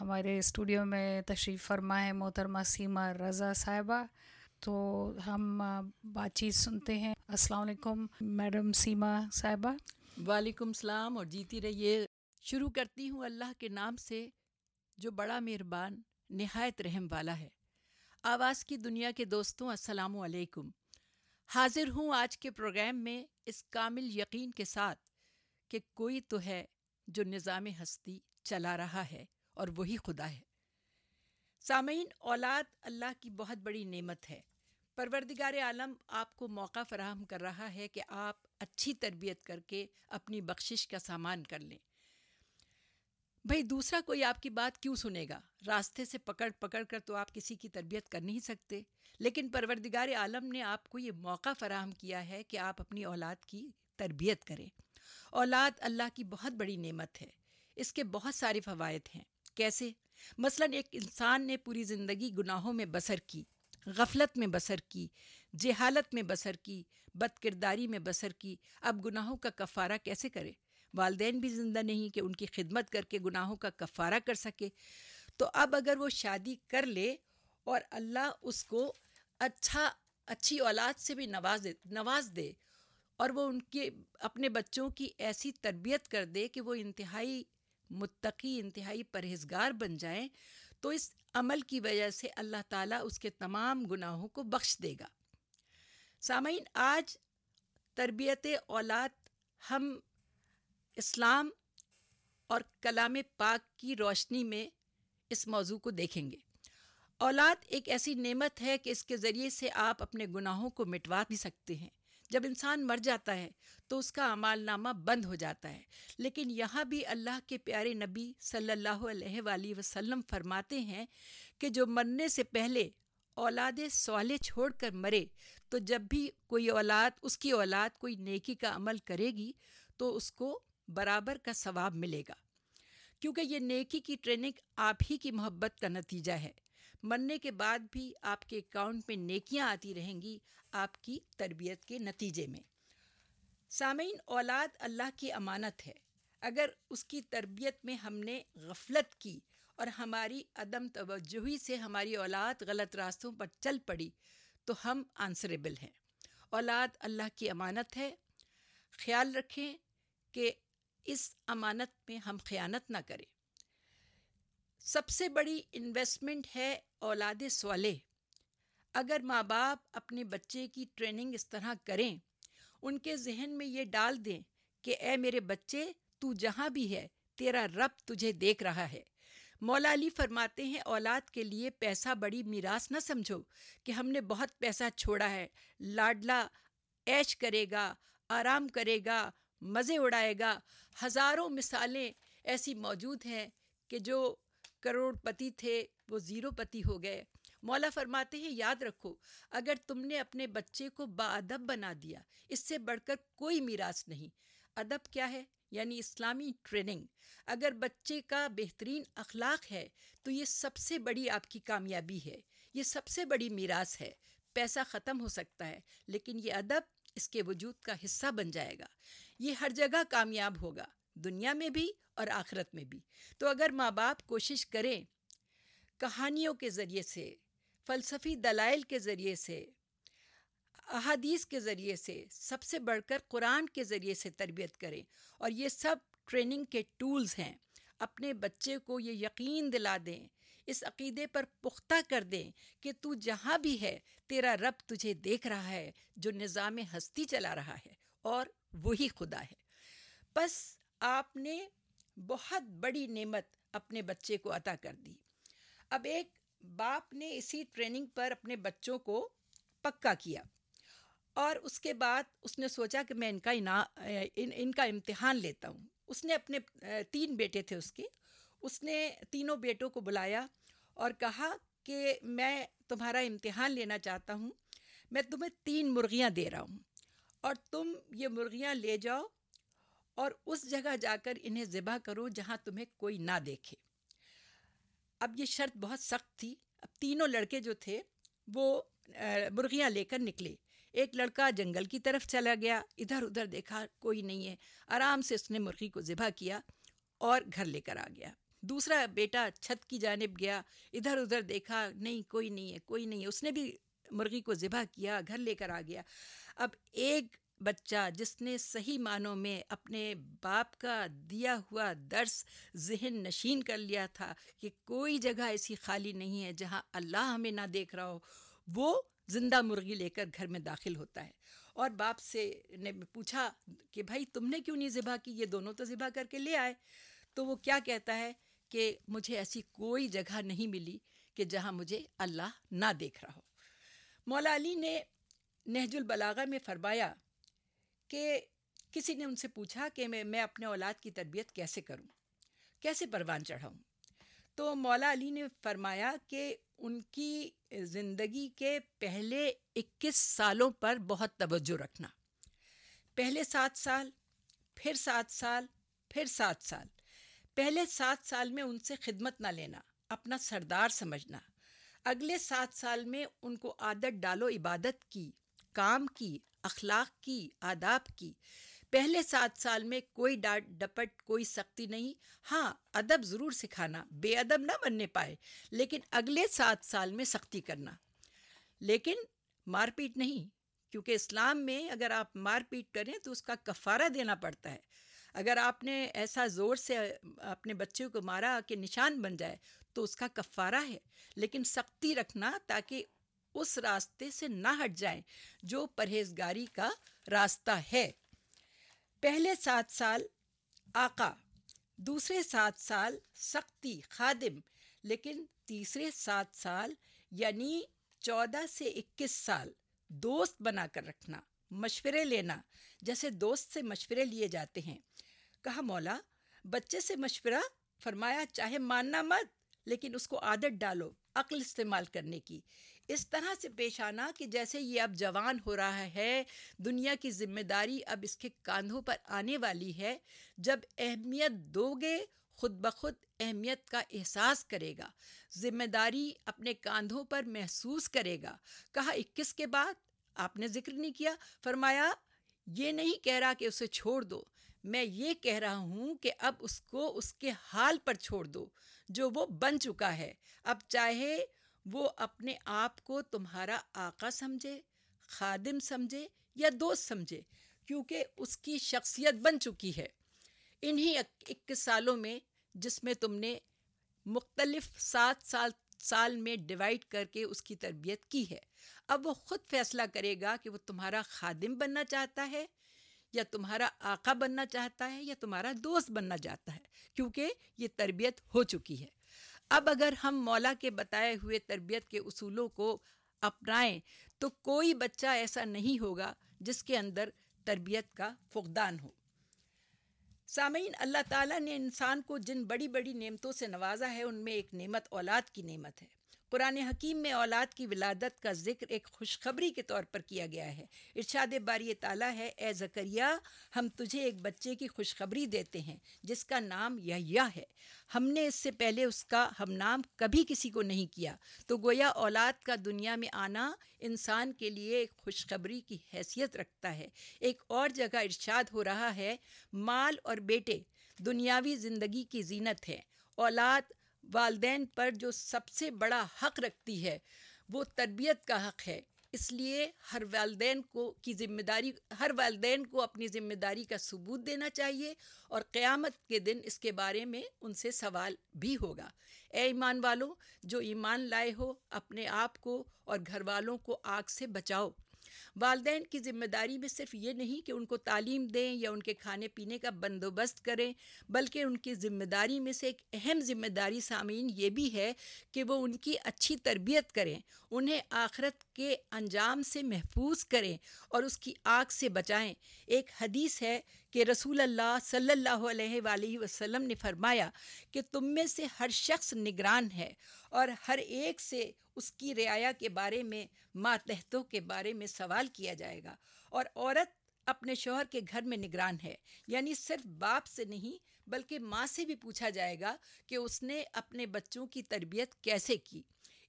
ہمارے اسٹوڈیو میں تشریف فرما ہے محترمہ سیما رضا صاحبہ۔ تو ہم بات چیت سنتے ہیں۔ السلام علیکم میڈم سیما صاحبہ۔ وعلیکم السلام اور جیتی رہیے۔ شروع کرتی ہوں اللہ کے نام سے، جو بڑا مہربان، نہایت رحم والا ہے۔ آواز کی دنیا کے دوستوں، السلام علیکم۔ حاضر ہوں آج کے پروگرام میں اس کامل یقین کے ساتھ کہ کوئی تو ہے جو نظام ہستی چلا رہا ہے۔ اور وہی خدا ہے۔ سامعین، اولاد اللہ کی بہت بڑی نعمت ہے۔ پروردگار عالم آپ کو موقع فراہم کر رہا ہے کہ آپ اچھی تربیت کر کے اپنی بخشش کا سامان کر لیں۔ بھائی، دوسرا کوئی آپ کی بات کیوں سنے گا؟ راستے سے پکڑ پکڑ کر تو آپ کسی کی تربیت کر نہیں سکتے۔ لیکن پروردگار عالم نے آپ کو یہ موقع فراہم کیا ہے کہ آپ اپنی اولاد کی تربیت کریں۔ اولاد اللہ کی بہت بڑی نعمت ہے۔ اس کے بہت سارے فوائد ہیں۔ کیسے؟ مثلا ایک انسان نے پوری زندگی گناہوں میں بسر کی، غفلت میں بسر کی، جہالت میں بسر کی بد کرداری میں بسر کی۔ اب گناہوں کا کفارہ کیسے کرے؟ والدین بھی زندہ نہیں کہ ان کی خدمت کر کے گناہوں کا کفارہ کر سکے۔ تو اب اگر وہ شادی کر لے اور اللہ اس کو اچھا اچھی اولاد سے بھی نواز نواز دے اور وہ ان کے، اپنے بچوں کی ایسی تربیت کر دے کہ وہ انتہائی متقی انتہائی پرہیزگار بن جائیں تو اس عمل کی وجہ سے اللہ تعالیٰ اس کے تمام گناہوں کو بخش دے گا۔ سامعین، آج تربیت اولاد ہم اسلام اور کلام پاک کی روشنی میں اس موضوع کو دیکھیں گے۔ اولاد ایک ایسی نعمت ہے کہ اس کے ذریعے سے آپ اپنے گناہوں کو مٹوا بھی سکتے ہیں۔ جب انسان مر جاتا ہے تو اس کا اعمال نامہ بند ہو جاتا ہے۔ لیکن یہاں بھی اللہ کے پیارے نبی صلی اللہ علیہ وآلہ وسلم فرماتے ہیں کہ جو مرنے سے پہلے اولاد سوالے چھوڑ کر مرے، تو جب بھی کوئی اولاد، اس کی اولاد کوئی نیکی کا عمل کرے گی تو اس کو برابر کا ثواب ملے گا۔ کیونکہ یہ نیکی کی ٹریننگ آپ ہی کی محبت کا نتیجہ ہے۔ مرنے کے بعد بھی آپ کے اکاؤنٹ میں نیکیاں آتی رہیں گی آپ کی تربیت کے نتیجے میں۔ سامعین، اولاد اللہ کی امانت ہے۔ اگر اس کی تربیت میں ہم نے غفلت کی اور ہماری عدم توجہی سے ہماری اولاد غلط راستوں پر چل پڑی، تو ہم آنسریبل ہیں۔ اولاد اللہ کی امانت ہے۔ خیال رکھیں کہ اس امانت میں ہم خیانت نہ کریں۔ سب سے بڑی انویسٹمنٹ ہے اولاد سوالے۔ اگر ماں باپ اپنے بچے کی ٹریننگ اس طرح کریں، ان کے ذہن میں یہ ڈال دیں کہ اے میرے بچے، تو جہاں بھی ہے، تیرا رب تجھے دیکھ رہا ہے۔ مولا علی فرماتے ہیں، اولاد کے لیے پیسہ بڑی میراث نہ سمجھو کہ ہم نے بہت پیسہ چھوڑا ہے۔ لاڈلا ایش کرے گا، آرام کرے گا، مزے اڑائے گا۔ ہزاروں مثالیں ایسی موجود ہیں کہ جو کروڑ پتی تھے، وہ زیرو پتی ہو گئے۔ مولا فرماتے ہیں، یاد رکھو، اگر تم نے اپنے بچے کو با ادب بنا دیا، اس سے بڑھ کر کوئی میراث نہیں۔ ادب کیا ہے؟ یعنی اسلامی ٹریننگ۔ اگر بچے کا بہترین اخلاق ہے، تو یہ سب سے بڑی آپ کی کامیابی ہے۔ یہ سب سے بڑی میراث ہے۔ پیسہ ختم ہو سکتا ہے، لیکن یہ ادب اس کے وجود کا حصہ بن جائے گا۔ یہ ہر جگہ کامیاب ہوگا۔ دنیا میں بھی اور آخرت میں بھی۔ تو اگر ماں باپ کوشش کریں کہانیوں کے ذریعے سے، فلسفی دلائل کے ذریعے سے، احادیث کے ذریعے سے سب سے بڑھ کر قرآن کے ذریعے سے تربیت کریں۔ اور یہ سب ٹریننگ کے ٹولز ہیں۔ اپنے بچے کو یہ یقین دلا دیں، اس عقیدے پر پختہ کر دیں کہ تو جہاں بھی ہے، تیرا رب تجھے دیکھ رہا ہے، جو نظام ہستی چلا رہا ہے، اور وہی خدا ہے۔ بس آپ نے بہت بڑی نعمت اپنے بچے کو عطا کر دی۔ اب ایک باپ نے اسی ٹریننگ پر اپنے بچوں کو پکا کیا اور اس کے بعد اس نے سوچا کہ میں ان کا ان ان کا امتحان لیتا ہوں۔ اس نے اپنے، تین بیٹے تھے اس کے۔ اس نے تینوں بیٹوں کو بلایا اور کہا کہ میں تمہارا امتحان لینا چاہتا ہوں، میں تمہیں تین مرغیاں دے رہا ہوں اور تم یہ مرغیاں لے جاؤ اور اس جگہ جا کر انہیں ذبح کرو جہاں تمہیں کوئی نہ دیکھے۔ اب یہ شرط بہت سخت تھی۔ اب تینوں لڑکے جو تھے، وہ مرغیاں لے کر نکلے۔ ایک لڑکا جنگل کی طرف چلا گیا۔ ادھر ادھر دیکھا کوئی نہیں ہے۔ آرام سے اس نے مرغی کو ذبح کیا اور گھر لے کر آ گیا۔ دوسرا بیٹا چھت کی جانب گیا۔ ادھر ادھر دیکھا، نہیں، کوئی نہیں ہے، کوئی نہیں ہے۔ اس نے بھی مرغی کو ذبح کیا، گھر لے کر آ گیا۔ اب ایک بچہ جس نے صحیح معنوں میں اپنے باپ کا دیا ہوا درس ذہن نشین کر لیا تھا کہ کوئی جگہ ایسی خالی نہیں ہے جہاں اللہ ہمیں نہ دیکھ رہا ہو، وہ زندہ مرغی لے کر گھر میں داخل ہوتا ہے۔ اور باپ سے نے پوچھا کہ بھائی تم نے کیوں نہیں ذبح کی؟ یہ دونوں تو ذبح کر کے لے آئے۔ تو وہ کیا کہتا ہے کہ مجھے ایسی کوئی جگہ نہیں ملی کہ جہاں مجھے اللہ نہ دیکھ رہا ہو۔ مولا علی نے نہج البلاغہ میں فرمایا کہ کسی نے ان سے پوچھا کہ میں میں اپنے اولاد کی تربیت کیسے کروں؟ کیسے پروان چڑھاؤں؟ تو مولا علی نے فرمایا کہ ان کی زندگی کے پہلے اکیس سالوں پر بہت توجہ رکھنا۔ پہلے سات سال، پھر سات سال، پھر سات سال۔ پہلے سات سال میں ان سے خدمت نہ لینا، اپنا سردار سمجھنا۔ اگلے سات سال میں ان کو عادت ڈالو عبادت کی۔ کام کی، اخلاق کی، آداب کی۔ پہلے سات سال میں کوئی ڈانٹ، ڈپٹ، کوئی سختی نہیں۔ ہاں ادب ضرور سکھانا، بے ادب نہ بننے پائے، لیکن اگلے سات سال میں سختی کرنا۔ لیکن مار پیٹ نہیں، کیونکہ اسلام میں اگر آپ مار پیٹ کریں تو اس کا کفارہ دینا پڑتا ہے۔ اگر آپ نے ایسا زور سے اپنے بچے کو مارا کہ نشان بن جائے تو اس کا کفارہ ہے، لیکن سختی رکھنا تاکہ اس راستے سے نہ ہٹ جائیں جو پرہیزگاری کا راستہ ہے۔ پہلے سات سال آقا، دوسرے سات سال سختی خادم، لیکن تیسرے سات سال یعنی چودہ سے اکیس سال دوست بنا کر رکھنا، مشورے لینا، جیسے دوست سے مشورے لیے جاتے ہیں۔ کہا، مولا، بچے سے مشورہ فرمایا چاہے ماننا مت، لیکن اس کو عادت ڈالو، عقل استعمال کرنے کی۔ اس طرح سے پیش آنا کہ جیسے یہ اب جوان ہو رہا ہے، دنیا کی ذمہ داری اب اس کے کاندھوں پر آنے والی ہے۔ جب اہمیت دو گے، خود بخود اہمیت کا احساس کرے گا۔ ذمہ داری اپنے کاندھوں پر محسوس کرے گا۔ کہا، اکیس کے بعد؟ آپ نے ذکر نہیں کیا۔ فرمایا، یہ نہیں کہہ رہا کہ اسے چھوڑ دو۔ میں یہ کہہ رہا ہوں کہ اب اس کو اس کے حال پر چھوڑ دو، جو وہ بن چکا ہے۔ اب چاہے وہ اپنے آپ کو تمہارا آقا سمجھے، خادم سمجھے یا دوست سمجھے، کیونکہ اس کی شخصیت بن چکی ہے۔ انہی اکیس سالوں میں جس میں تم نے مختلف سات سال سال میں ڈیوائڈ کر کے اس کی تربیت کی ہے۔ اب وہ خود فیصلہ کرے گا کہ وہ تمہارا خادم بننا چاہتا ہے یا تمہارا آقا بننا چاہتا ہے یا تمہارا دوست بننا چاہتا ہے، کیونکہ یہ تربیت ہو چکی ہے۔ اب اگر ہم مولا کے بتائے ہوئے تربیت کے اصولوں کو اپنائیں تو کوئی بچہ ایسا نہیں ہوگا جس کے اندر تربیت کا فقدان ہو۔ سامعین، اللہ تعالیٰ نے انسان کو جن بڑی بڑی نعمتوں سے نوازا ہے، ان میں ایک نعمت اولاد کی نعمت ہے۔ قرآن حکیم میں اولاد کی ولادت کا ذکر ایک خوشخبری کے طور پر کیا گیا ہے۔ ارشاد باری تعالیٰ ہے، اے زکریہ ہم تجھے ایک بچے کی خوشخبری دیتے ہیں، جس کا نام یا ہے۔ ہم نے اس سے پہلے اس کا ہم نام کبھی کسی کو نہیں کیا۔ تو گویا اولاد کا دنیا میں آنا انسان کے لیے ایک خوشخبری کی حیثیت رکھتا ہے۔ ایک اور جگہ ارشاد ہو رہا ہے، مال اور بیٹے، دنیاوی زندگی کی زینت ہے۔ اولاد والدین پر جو سب سے بڑا حق رکھتی ہے، وہ تربیت کا حق ہے۔ اس لیے ہر والدین کو کی ذمہ داری، ہر والدین کو اپنی ذمہ داری کا ثبوت دینا چاہیے اور قیامت کے دن اس کے بارے میں ان سے سوال بھی ہوگا۔ اے ایمان والوں جو ایمان لائے ہو، اپنے آپ کو اور گھر والوں کو آگ سے بچاؤ۔ والدین کی ذمہ داری میں صرف یہ نہیں کہ ان کو تعلیم دیں یا ان کے کھانے پینے کا بندوبست کریں، بلکہ ان کی ذمہ داری میں سے ایک اہم ذمہ داری سامعین یہ بھی ہے کہ وہ ان کی اچھی تربیت کریں، انہیں آخرت کے انجام سے محفوظ کریں اور اس کی آگ سے بچائیں۔ ایک حدیث ہے کہ رسول اللہ صلی اللہ علیہ وآلہ وسلم نے فرمایا کہ تم میں سے ہر شخص نگران ہے اور ہر ایک سے اس کی رعایا کے بارے میں، ماتحتوں کے بارے میں سوال کیا جائے گا۔ اور عورت اپنے شوہر کے گھر میں نگران ہے۔ یعنی صرف باپ سے نہیں، بلکہ ماں سے بھی پوچھا جائے گا کہ اس نے اپنے بچوں کی تربیت کیسے کی۔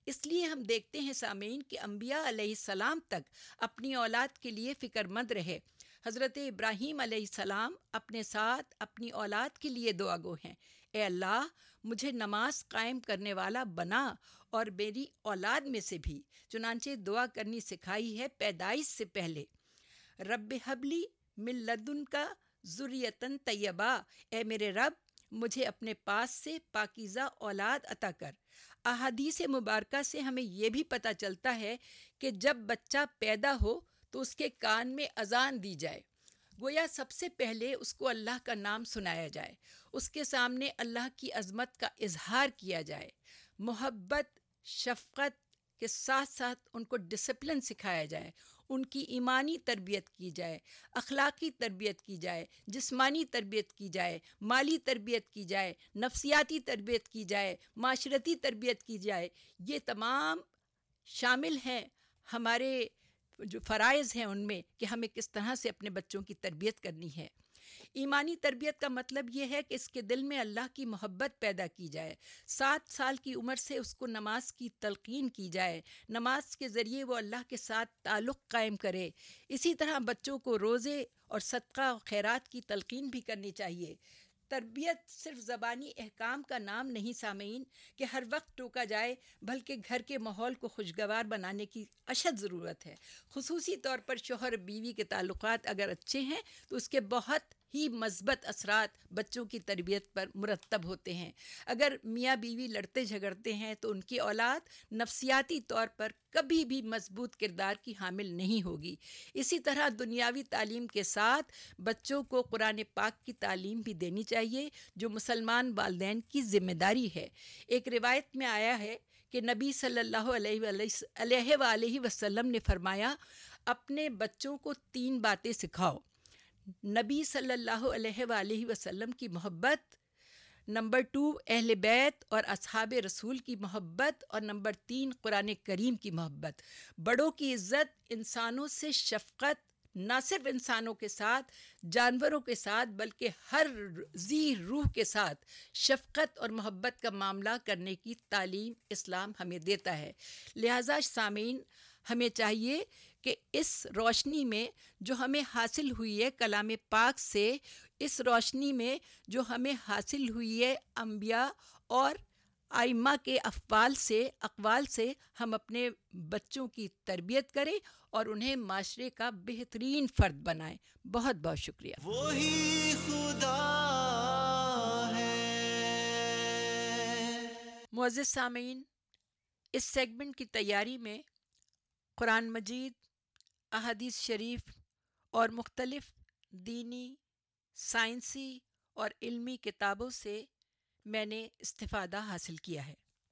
اس لیے ہم دیکھتے ہیں سامعین کہ انبیاء علیہ السلام تک اپنی اولاد کے لیے فکر مند رہے۔ حضرت ابراہیم علیہ السلام اپنے ساتھ اپنی اولاد کے لیے دعا گو ہیں۔ اے اللہ، مجھے نماز قائم کرنے والا بنا اور میری اولاد میں سے بھی، چنانچہ دعا کرنی سکھائی ہے پیدائش سے پہلے۔ رب حبلی مل لدن کا ضریتاً طیبہ۔ اے میرے رب، مجھے اپنے پاس سے پاکیزہ اولاد عطا کر۔ احادیث مبارکہ سے ہمیں یہ بھی پتہ چلتا ہے کہ جب بچہ پیدا ہو تو اس کے کان میں اذان دی جائے۔ گویا سب سے پہلے اس کو اللہ کا نام سنایا جائے۔ اس کے سامنے اللہ کی عظمت کا اظہار کیا جائے۔ محبت، شفقت کے ساتھ ساتھ ان کو ڈسپلن سکھایا جائے۔ ان کی ایمانی تربیت کی جائے۔ اخلاقی تربیت کی جائے۔ جسمانی تربیت کی جائے۔ مالی تربیت کی جائے۔ نفسیاتی تربیت کی جائے۔ معاشرتی تربیت کی جائے۔ یہ تمام شامل ہیں ہمارے جو فرائض ہیں ان میں کہ ہمیں کس طرح سے اپنے بچوں کی تربیت کرنی ہے۔ ایمانی تربیت کا مطلب یہ ہے کہ اس کے دل میں اللہ کی محبت پیدا کی جائے۔ سات سال کی عمر سے اس کو نماز کی تلقین کی جائے۔ نماز کے ذریعے وہ اللہ کے ساتھ تعلق قائم کرے۔ اسی طرح بچوں کو روزے اور صدقہ و خیرات کی تلقین بھی کرنی چاہیے۔ تربیت صرف زبانی احکام کا نام نہیں سامعین کہ ہر وقت ٹوکا جائے، بلکہ گھر کے ماحول کو خوشگوار بنانے کی اشد ضرورت ہے۔ خصوصی طور پر شوہر بیوی کے تعلقات اگر اچھے ہیں تو اس کے بہت ہی مثبت اثرات بچوں کی تربیت پر مرتب ہوتے ہیں۔ اگر میاں بیوی لڑتے جھگڑتے ہیں تو ان کی اولاد نفسیاتی طور پر کبھی بھی مضبوط کردار کی حامل نہیں ہوگی۔ اسی طرح دنیاوی تعلیم کے ساتھ بچوں کو قرآن پاک کی تعلیم بھی دینی چاہیے، جو مسلمان والدین کی ذمہ داری ہے۔ ایک روایت میں آیا ہے کہ نبی صلی اللہ علیہ علیہ وآلہ وسلم نے فرمایا، اپنے بچوں کو تین باتیں سکھاؤ۔ نبی صلی اللہ علیہ وآلہ وسلم کی محبت، نمبر ٹو اہل بیت اور اصحاب رسول کی محبت، اور نمبر تین، قرآن کریم کی محبت۔ بڑوں کی عزت انسانوں سے شفقت، نہ صرف انسانوں کے ساتھ، جانوروں کے ساتھ، بلکہ ہر ذی روح کے ساتھ شفقت اور محبت کا معاملہ کرنے کی تعلیم اسلام ہمیں دیتا ہے۔ لہٰذا سامعین، ہمیں چاہیے کہ اس روشنی میں جو ہمیں حاصل ہوئی ہے کلام پاک سے اس روشنی میں جو ہمیں حاصل ہوئی ہے انبیاء اور آئمہ کے افعال سے اقوال سے ہم اپنے بچوں کی تربیت کریں اور انہیں معاشرے کا بہترین فرد بنائیں۔ بہت بہت شکریہ۔ وہی خدا ہے۔ معزز سامعین اس سیگمنٹ کی تیاری میں قرآن مجید احادیث شریف اور مختلف دینی، سائنسی اور علمی کتابوں سے میں نے استفادہ حاصل کیا ہے۔